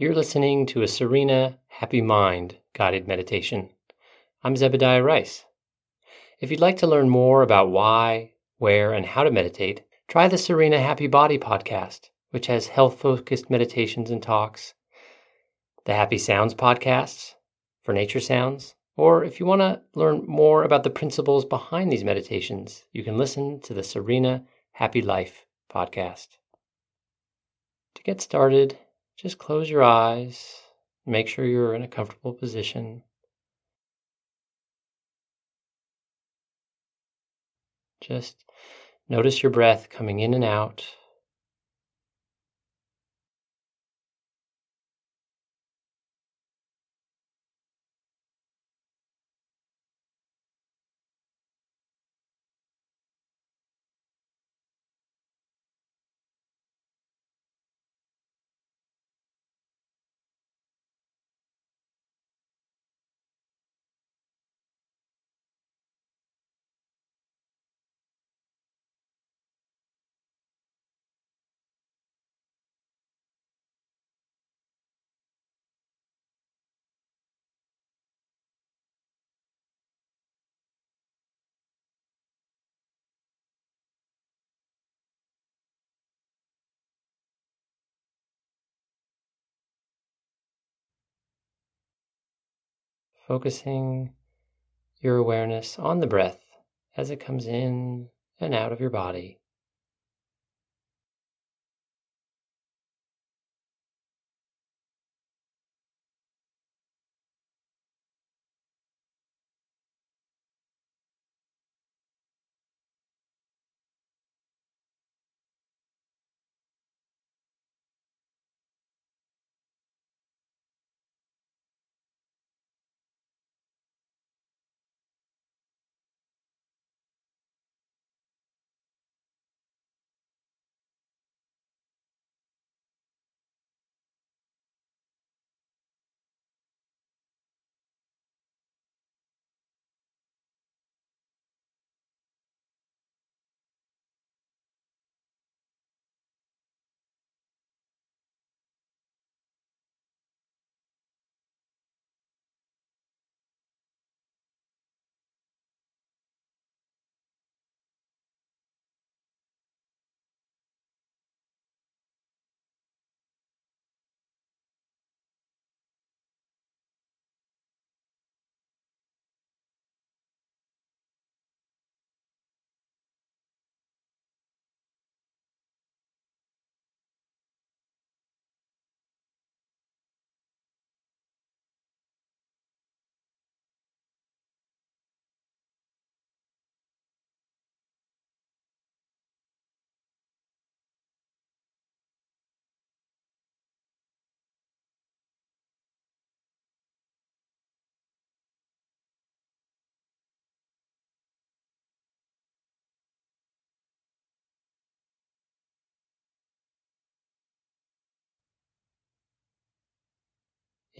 You're listening to a Serena Happy Mind guided meditation. I'm Zebediah Rice. If you'd like to learn more about why, where, and how to meditate, try the Serena Happy Body podcast, which has health focused meditations and talks, the Happy Sounds podcasts for nature sounds, or if you want to learn more about the principles behind these meditations, you can listen to the Serena Happy Life podcast. To get started, just close your eyes. Make sure you're in a comfortable position. Just notice your breath coming in and out. Focusing your awareness on the breath as it comes in and out of your body.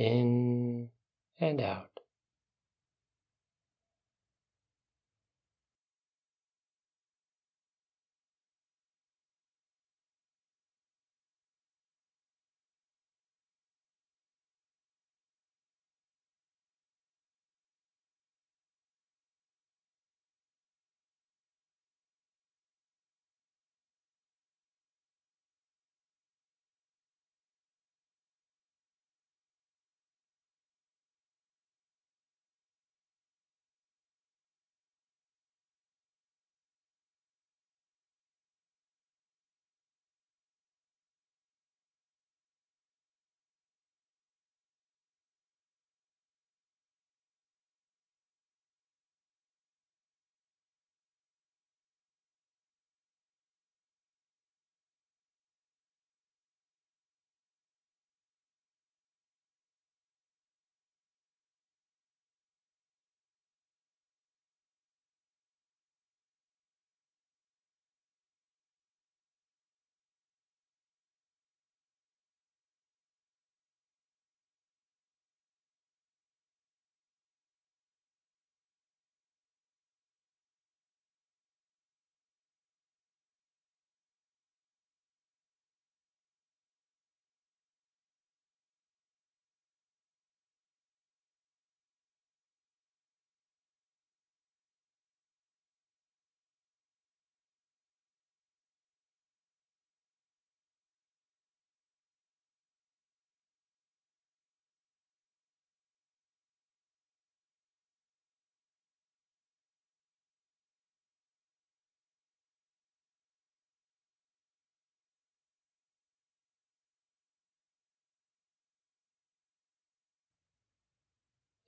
In and out.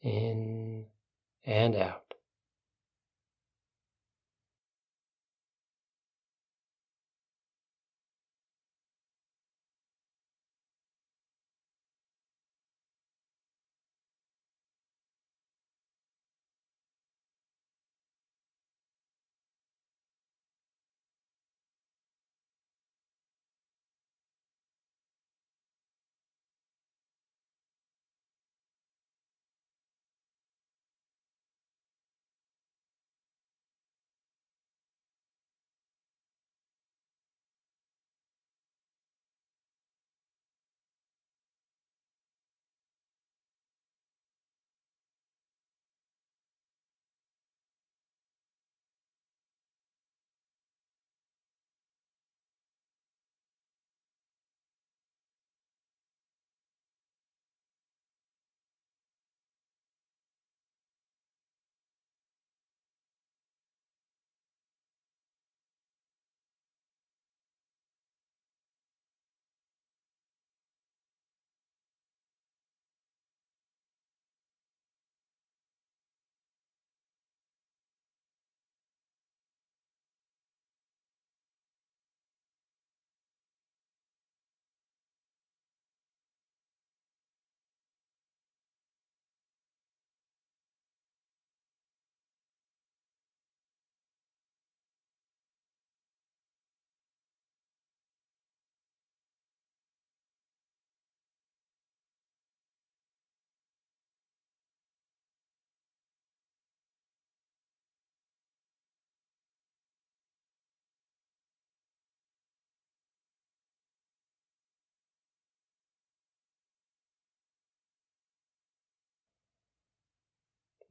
In and out.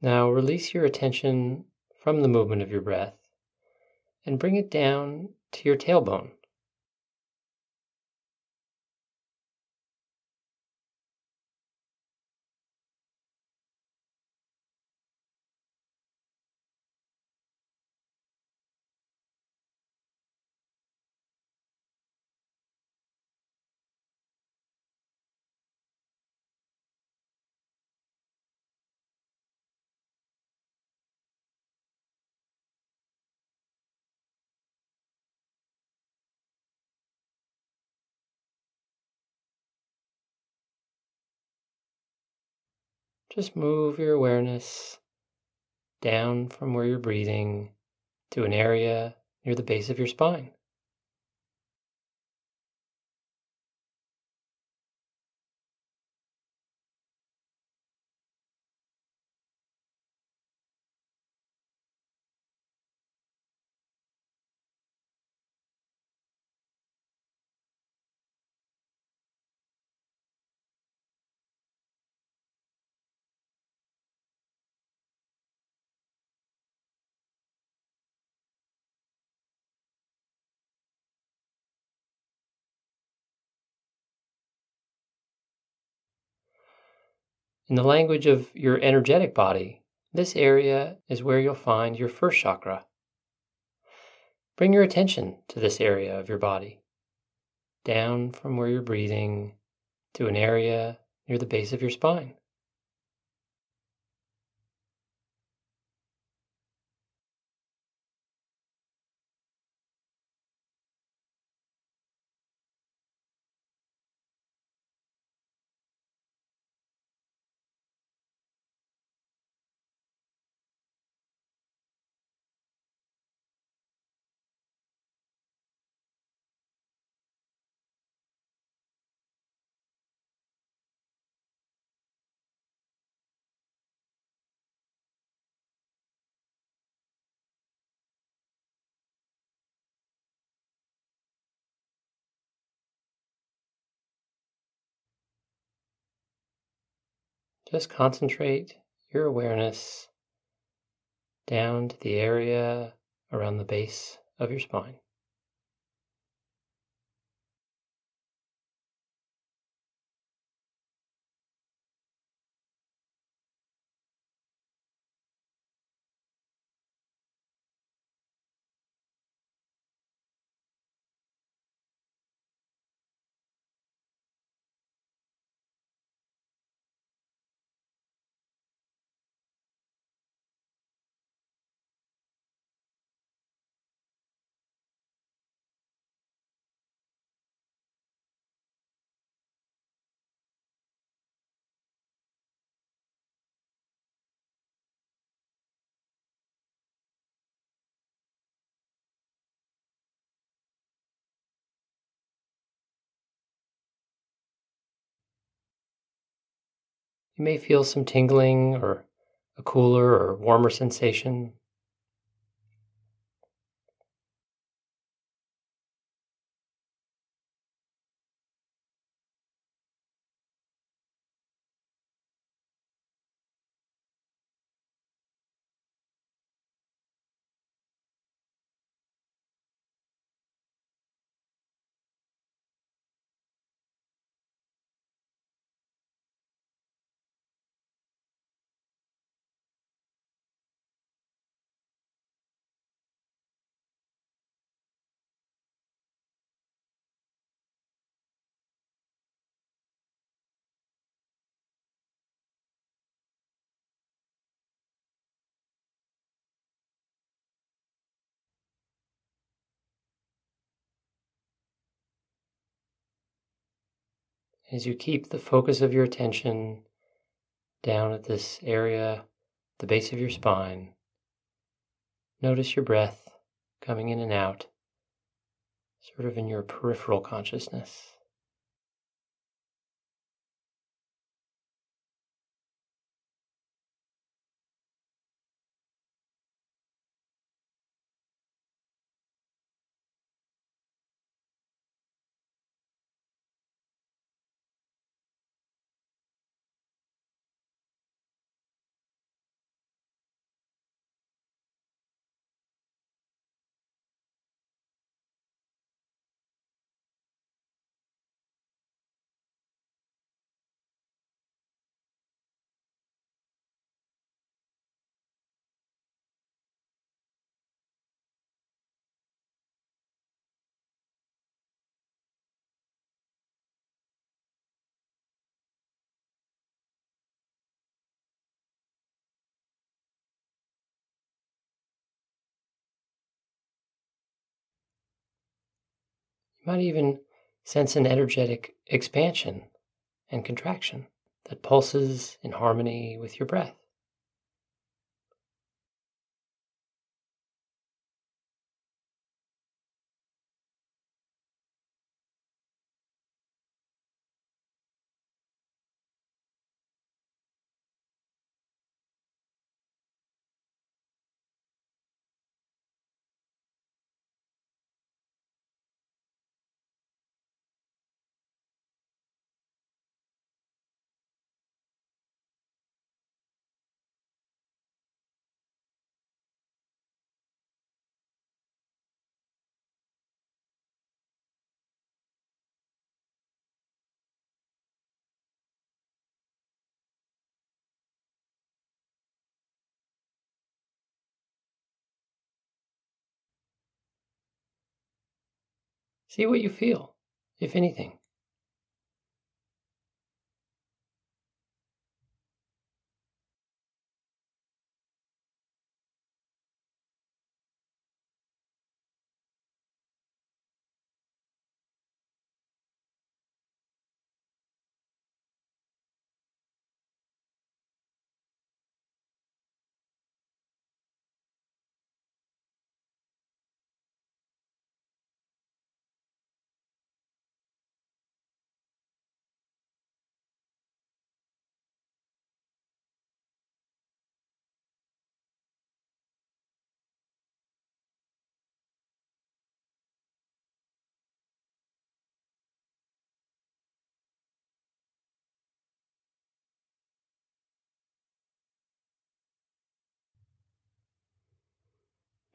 Now release your attention from the movement of your breath and bring it down to your tailbone. Just move your awareness down from where you're breathing to an area near the base of your spine. In the language of your energetic body, this area is where you'll find your first chakra. Bring your attention to this area of your body, down from where you're breathing to an area near the base of your spine. Just concentrate your awareness down to the area around the base of your spine. You may feel some tingling or a cooler or warmer sensation. As you keep the focus of your attention down at this area, the base of your spine, notice your breath coming in and out, sort of in your peripheral consciousness. Might even sense an energetic expansion and contraction that pulses in harmony with your breath. See what you feel, if anything.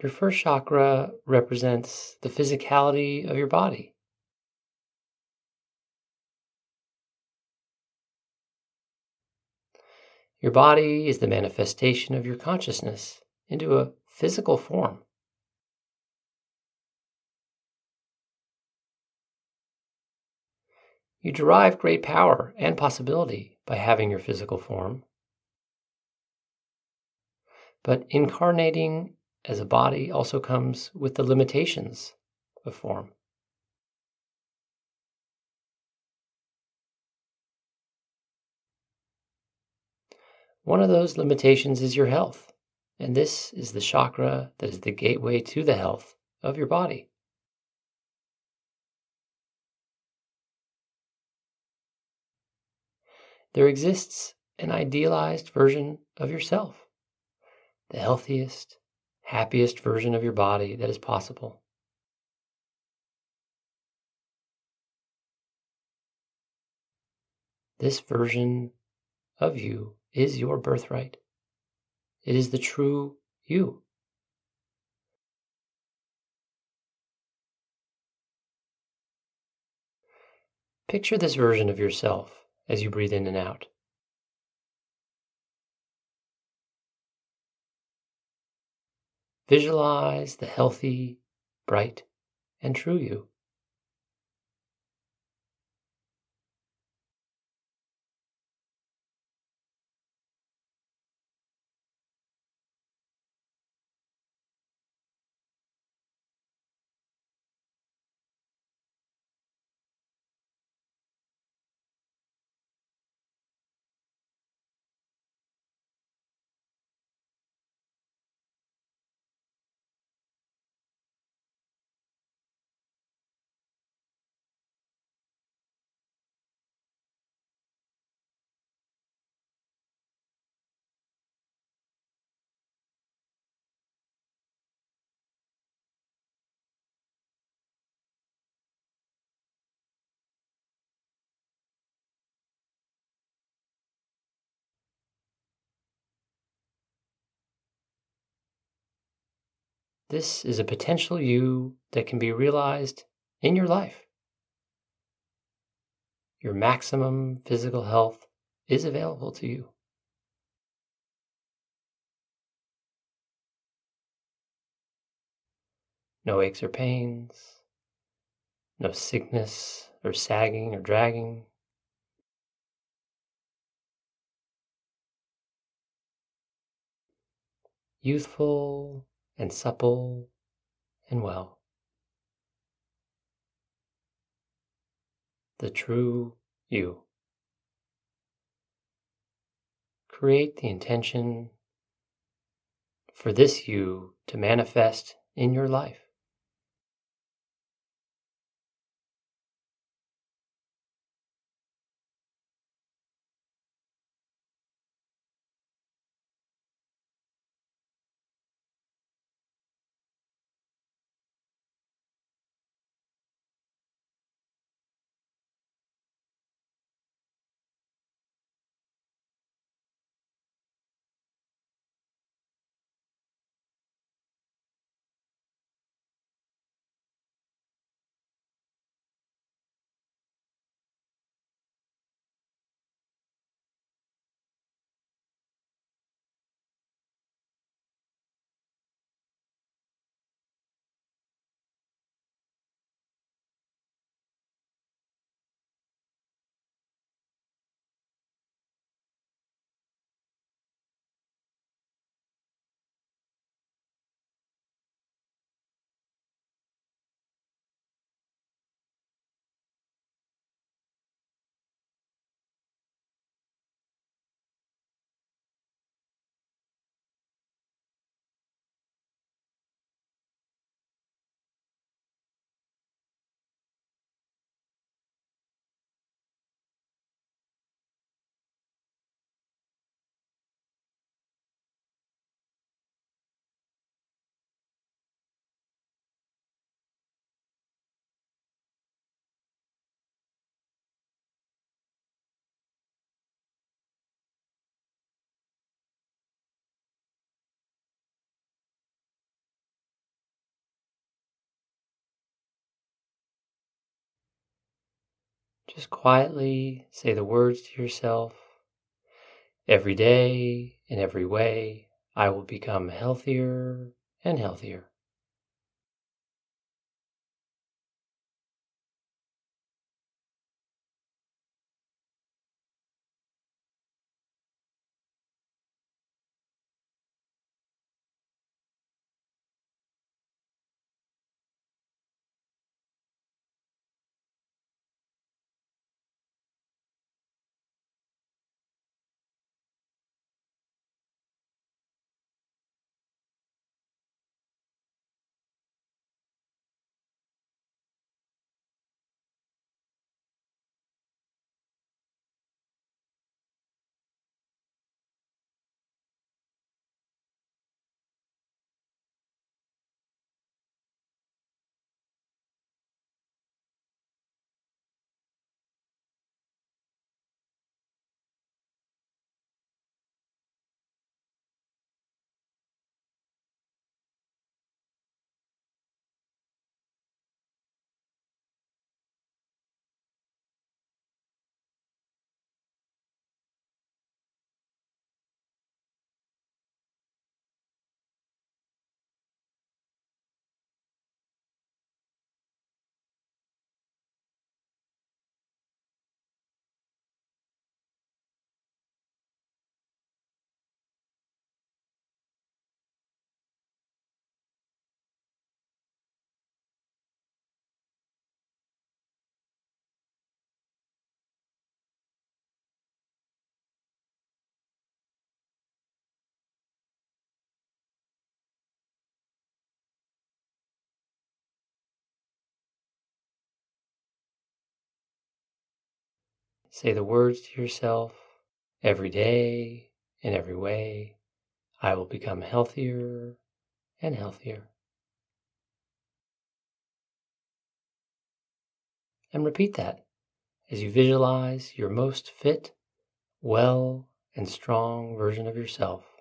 Your first chakra represents the physicality of your body. Your body is the manifestation of your consciousness into a physical form. You derive great power and possibility by having your physical form. But incarnating as a body also comes with the limitations of form. One of those limitations is your health, and this is the chakra that is the gateway to the health of your body. There exists an idealized version of yourself, the healthiest, happiest version of your body that is possible. This version of you is your birthright. It is the true you. Picture this version of yourself as you breathe in and out. Visualize the healthy, bright, and true you. This is a potential you that can be realized in your life. Your maximum physical health is available to you. No aches or pains, no sickness or sagging or dragging. Youthful and supple and well. The true you. Create the intention for this you to manifest in your life. Just quietly say the words to yourself. Every day, in every way, I will become healthier and healthier. Say the words to yourself every day, in every way, I will become healthier and healthier. And repeat that as you visualize your most fit, well, and strong version of yourself.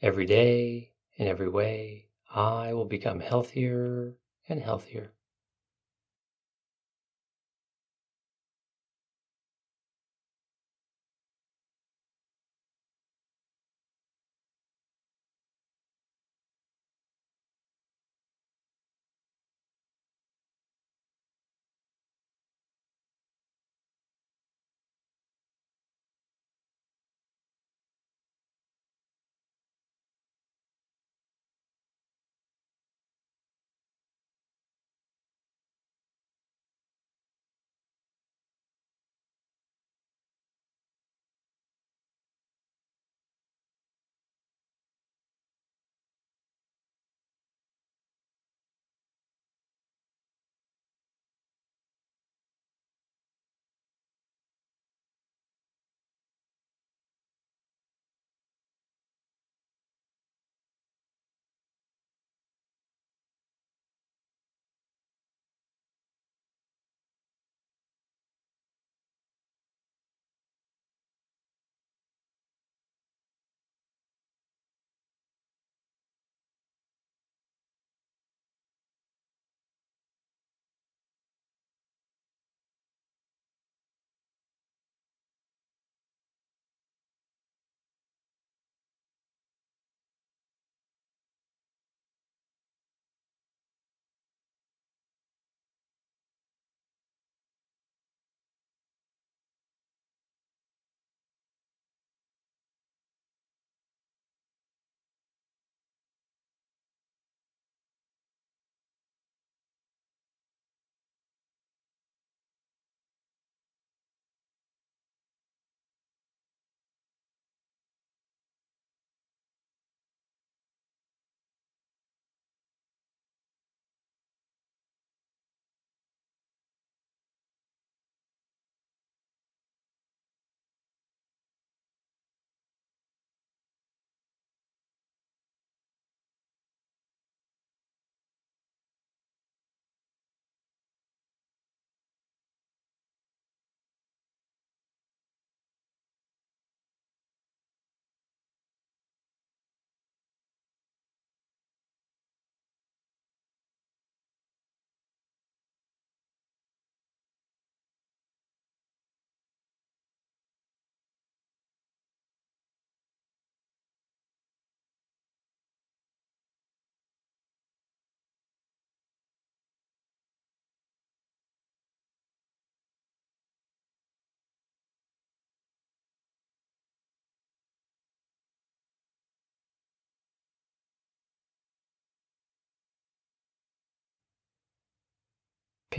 Every day, in every way, I will become healthier and healthier.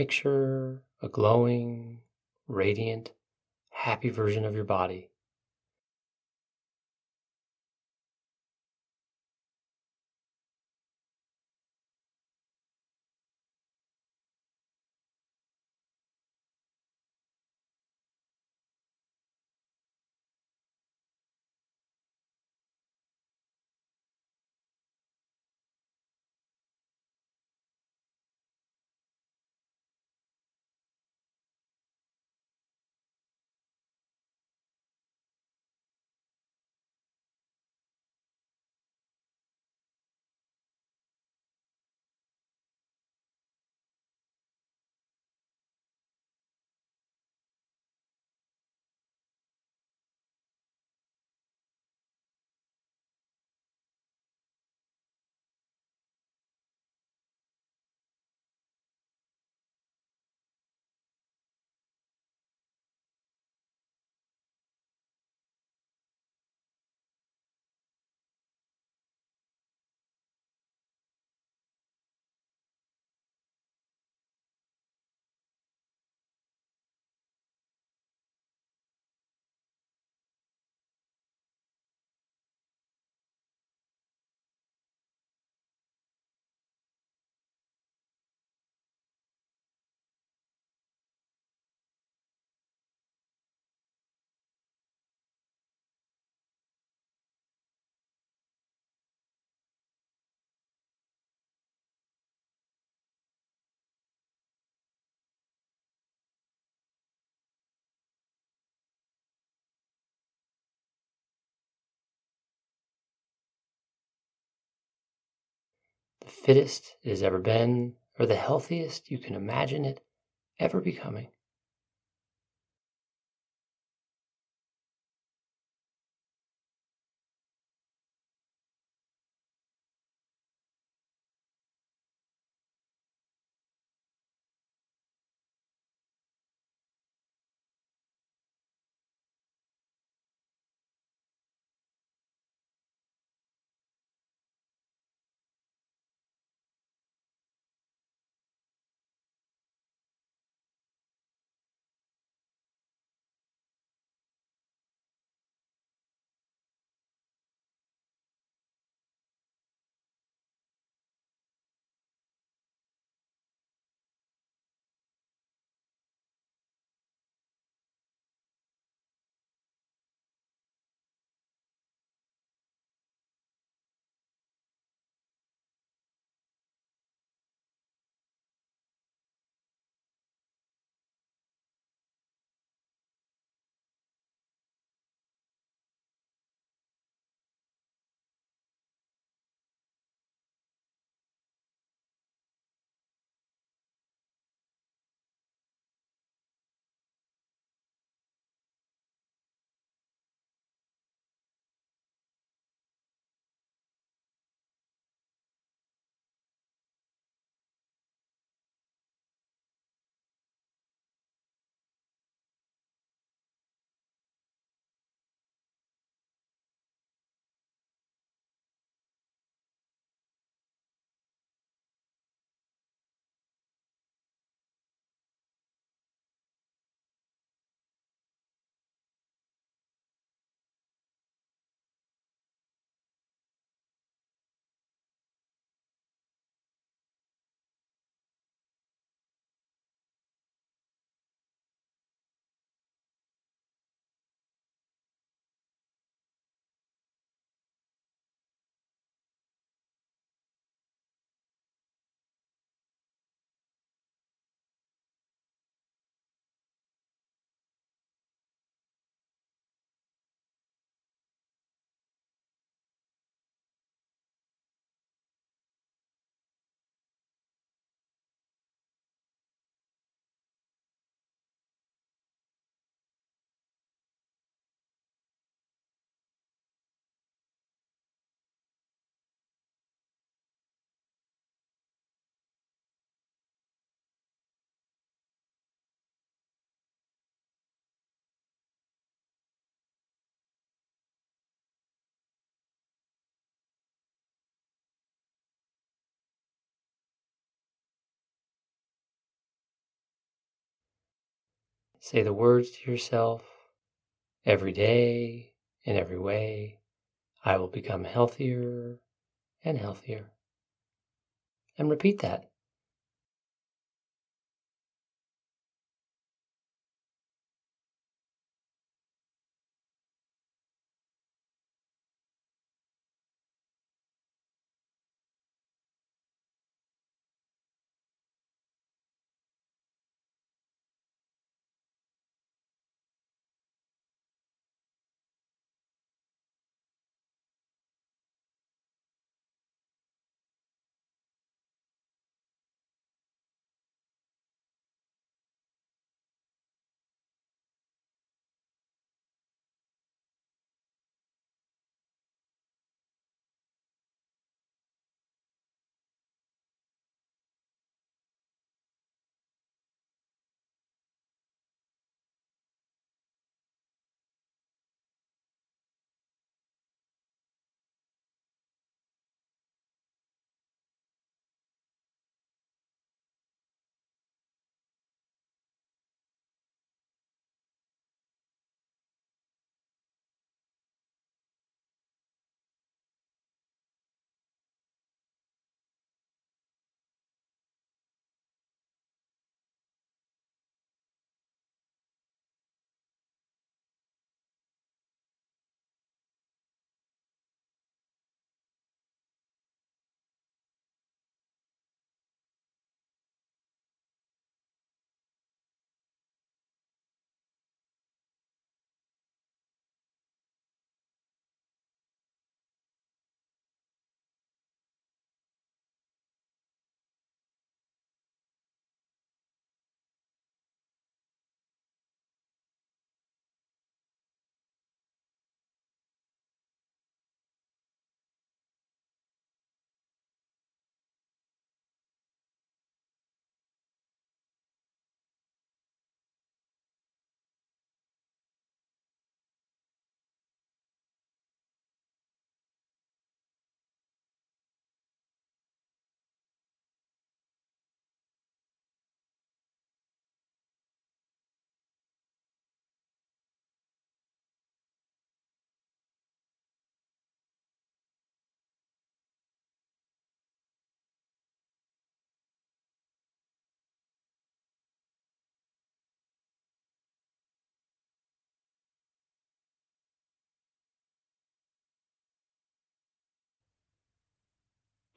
Picture a glowing, radiant, happy version of your body. Fittest it has ever been, or the healthiest you can imagine it ever becoming. Say the words to yourself every day, in every way, I will become healthier and healthier. And repeat that.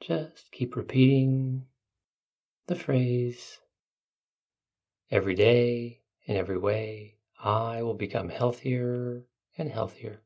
Just keep repeating the phrase every day, in every way, I will become healthier and healthier.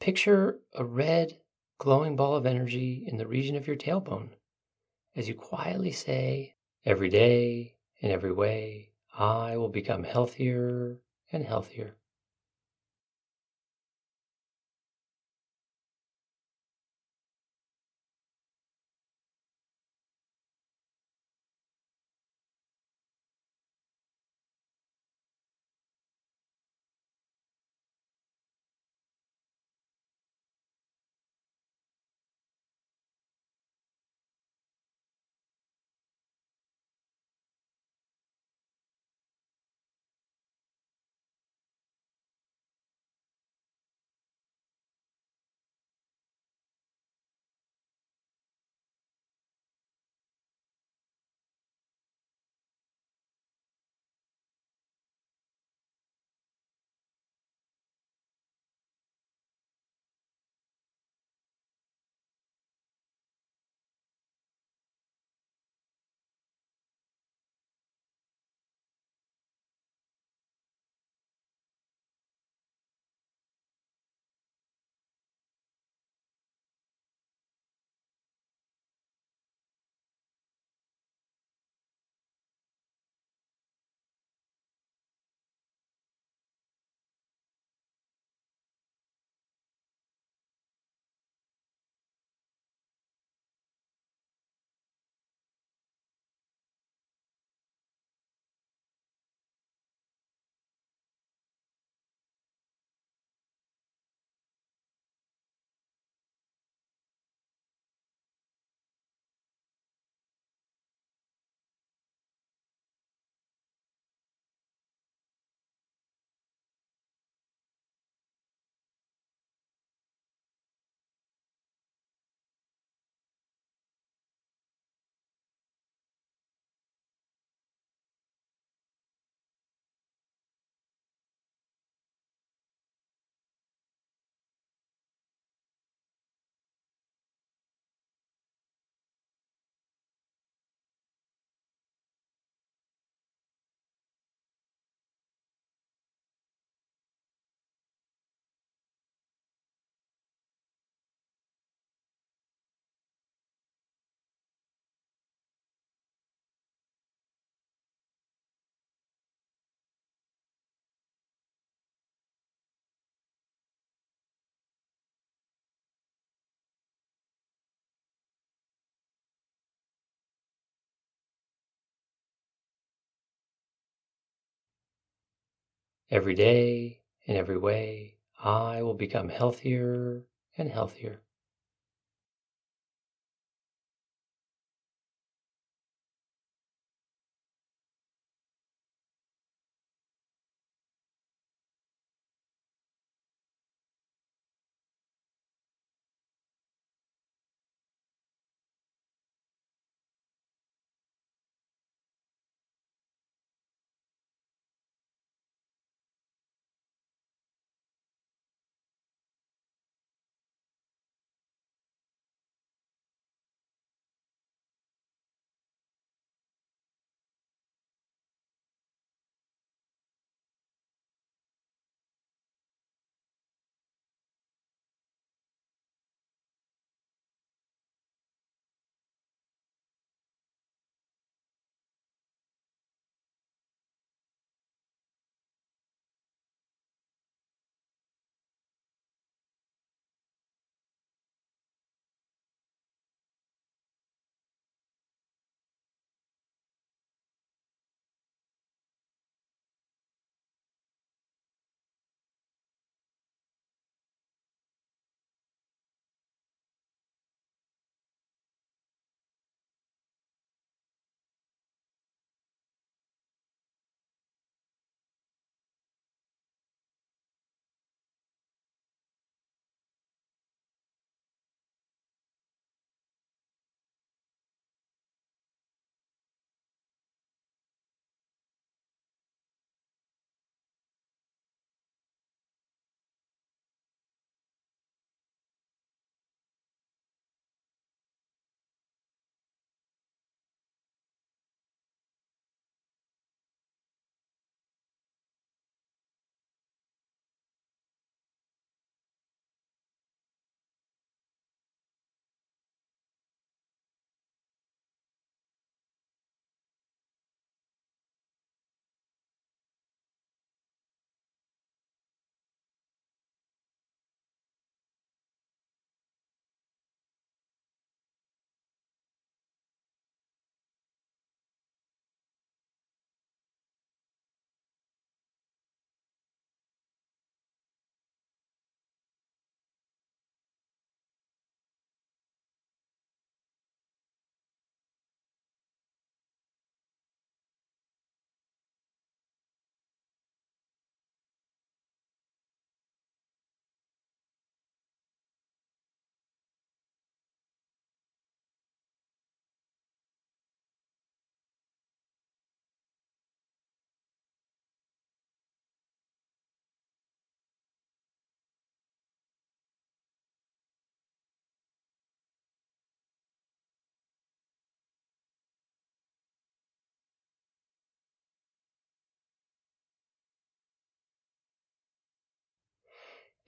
Picture a red, glowing ball of energy in the region of your tailbone as you quietly say, Every day, in every way, I will become healthier and healthier. Every day, in every way, I will become healthier and healthier.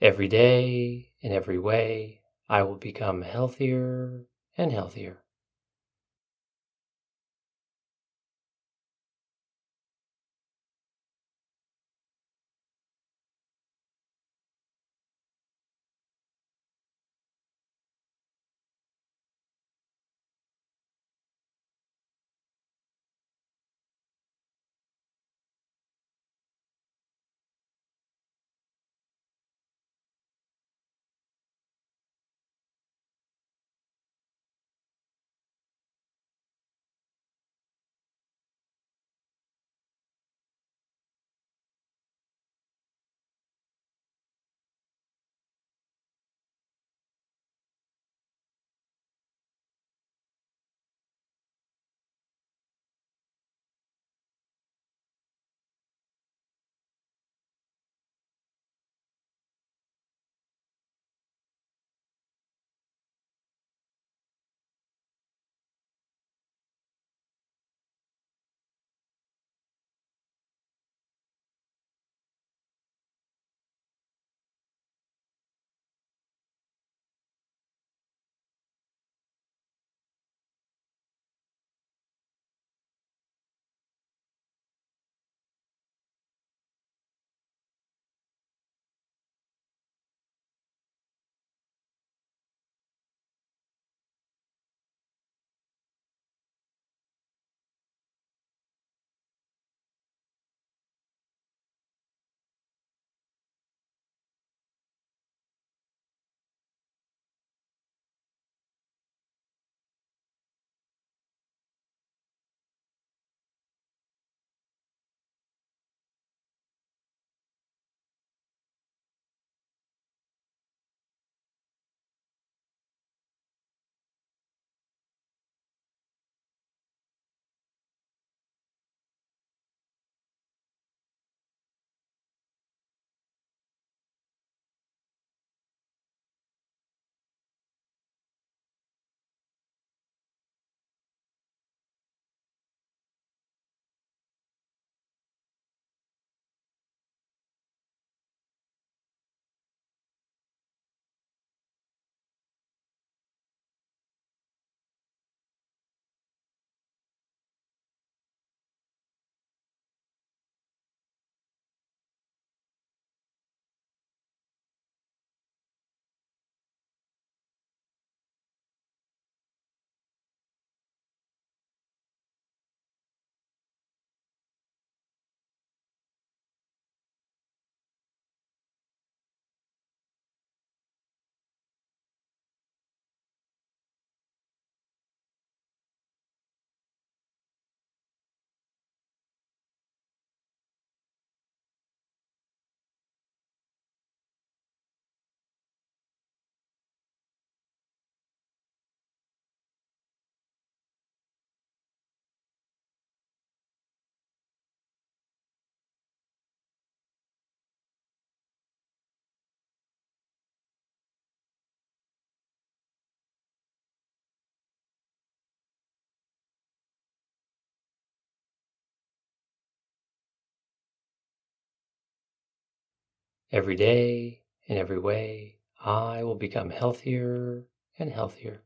Every day, in every way, I will become healthier and healthier. Every day, in every way, I will become healthier and healthier.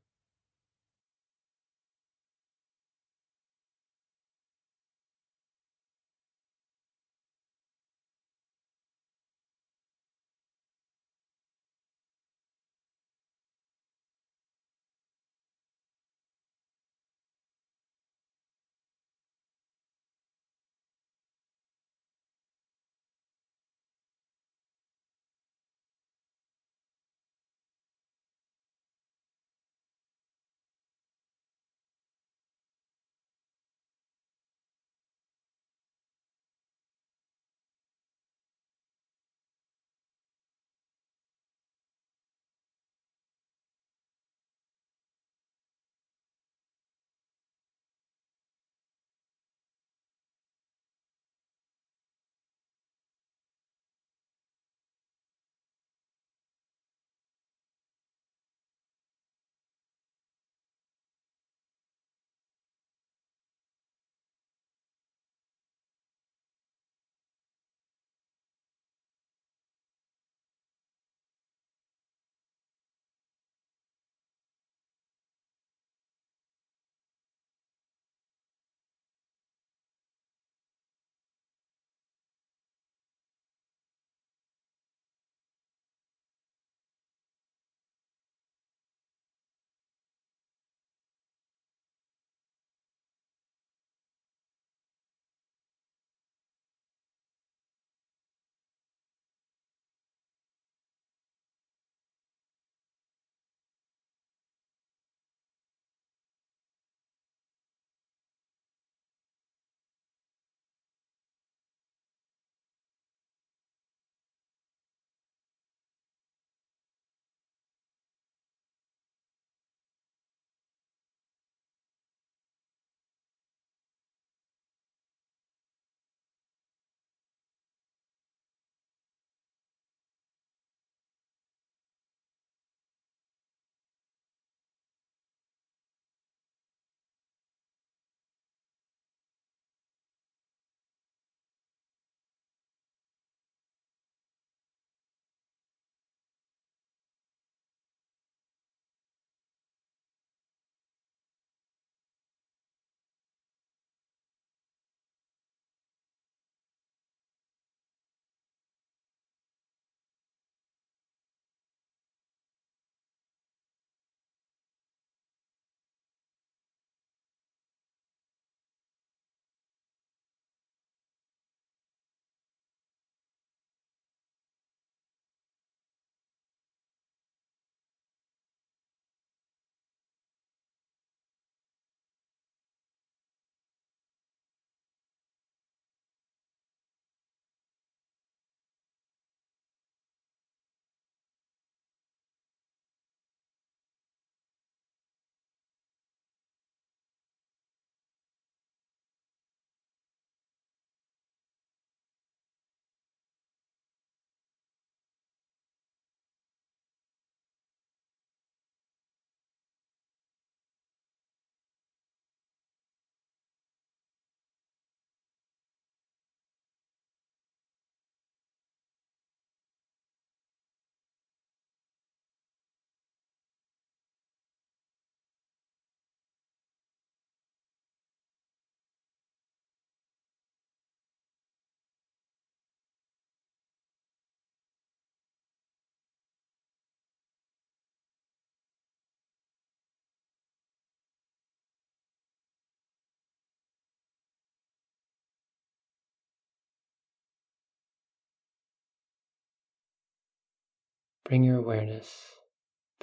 Bring your awareness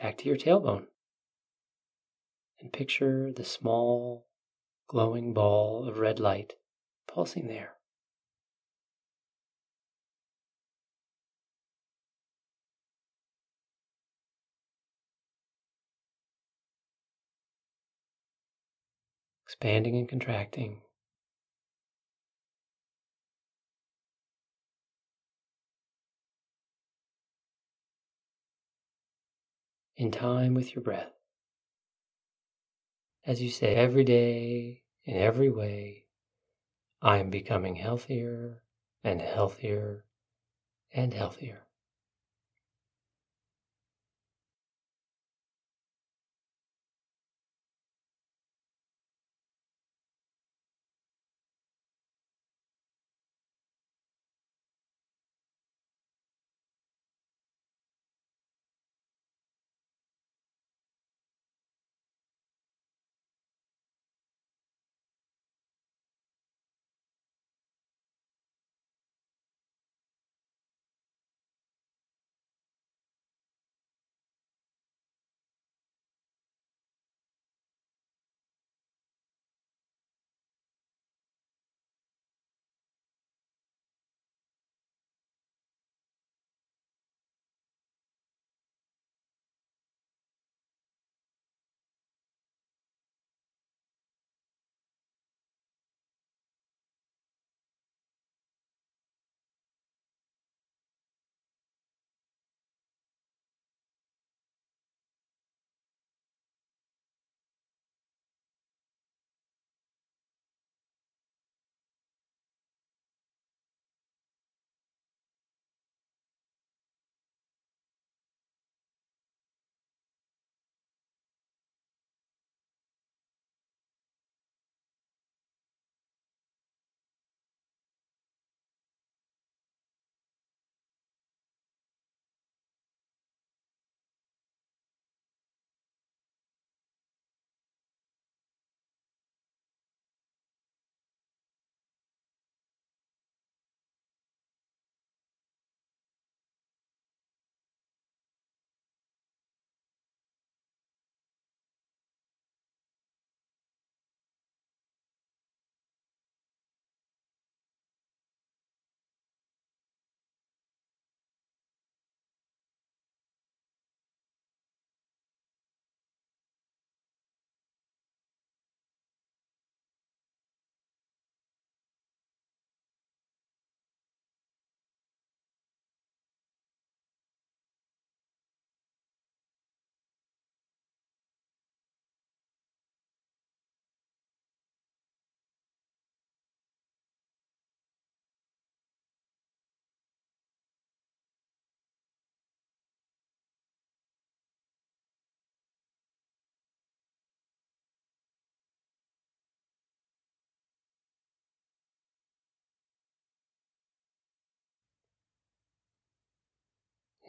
back to your tailbone and picture the small glowing ball of red light pulsing there. Expanding and contracting. In time with your breath as you say every day, in every way, I am becoming healthier and healthier and healthier.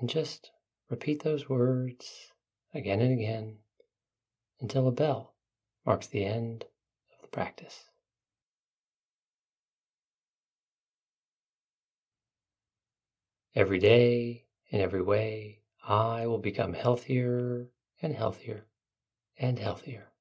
And just repeat those words again and again until a bell marks the end of the practice. Every day, in every way, I will become healthier and healthier and healthier.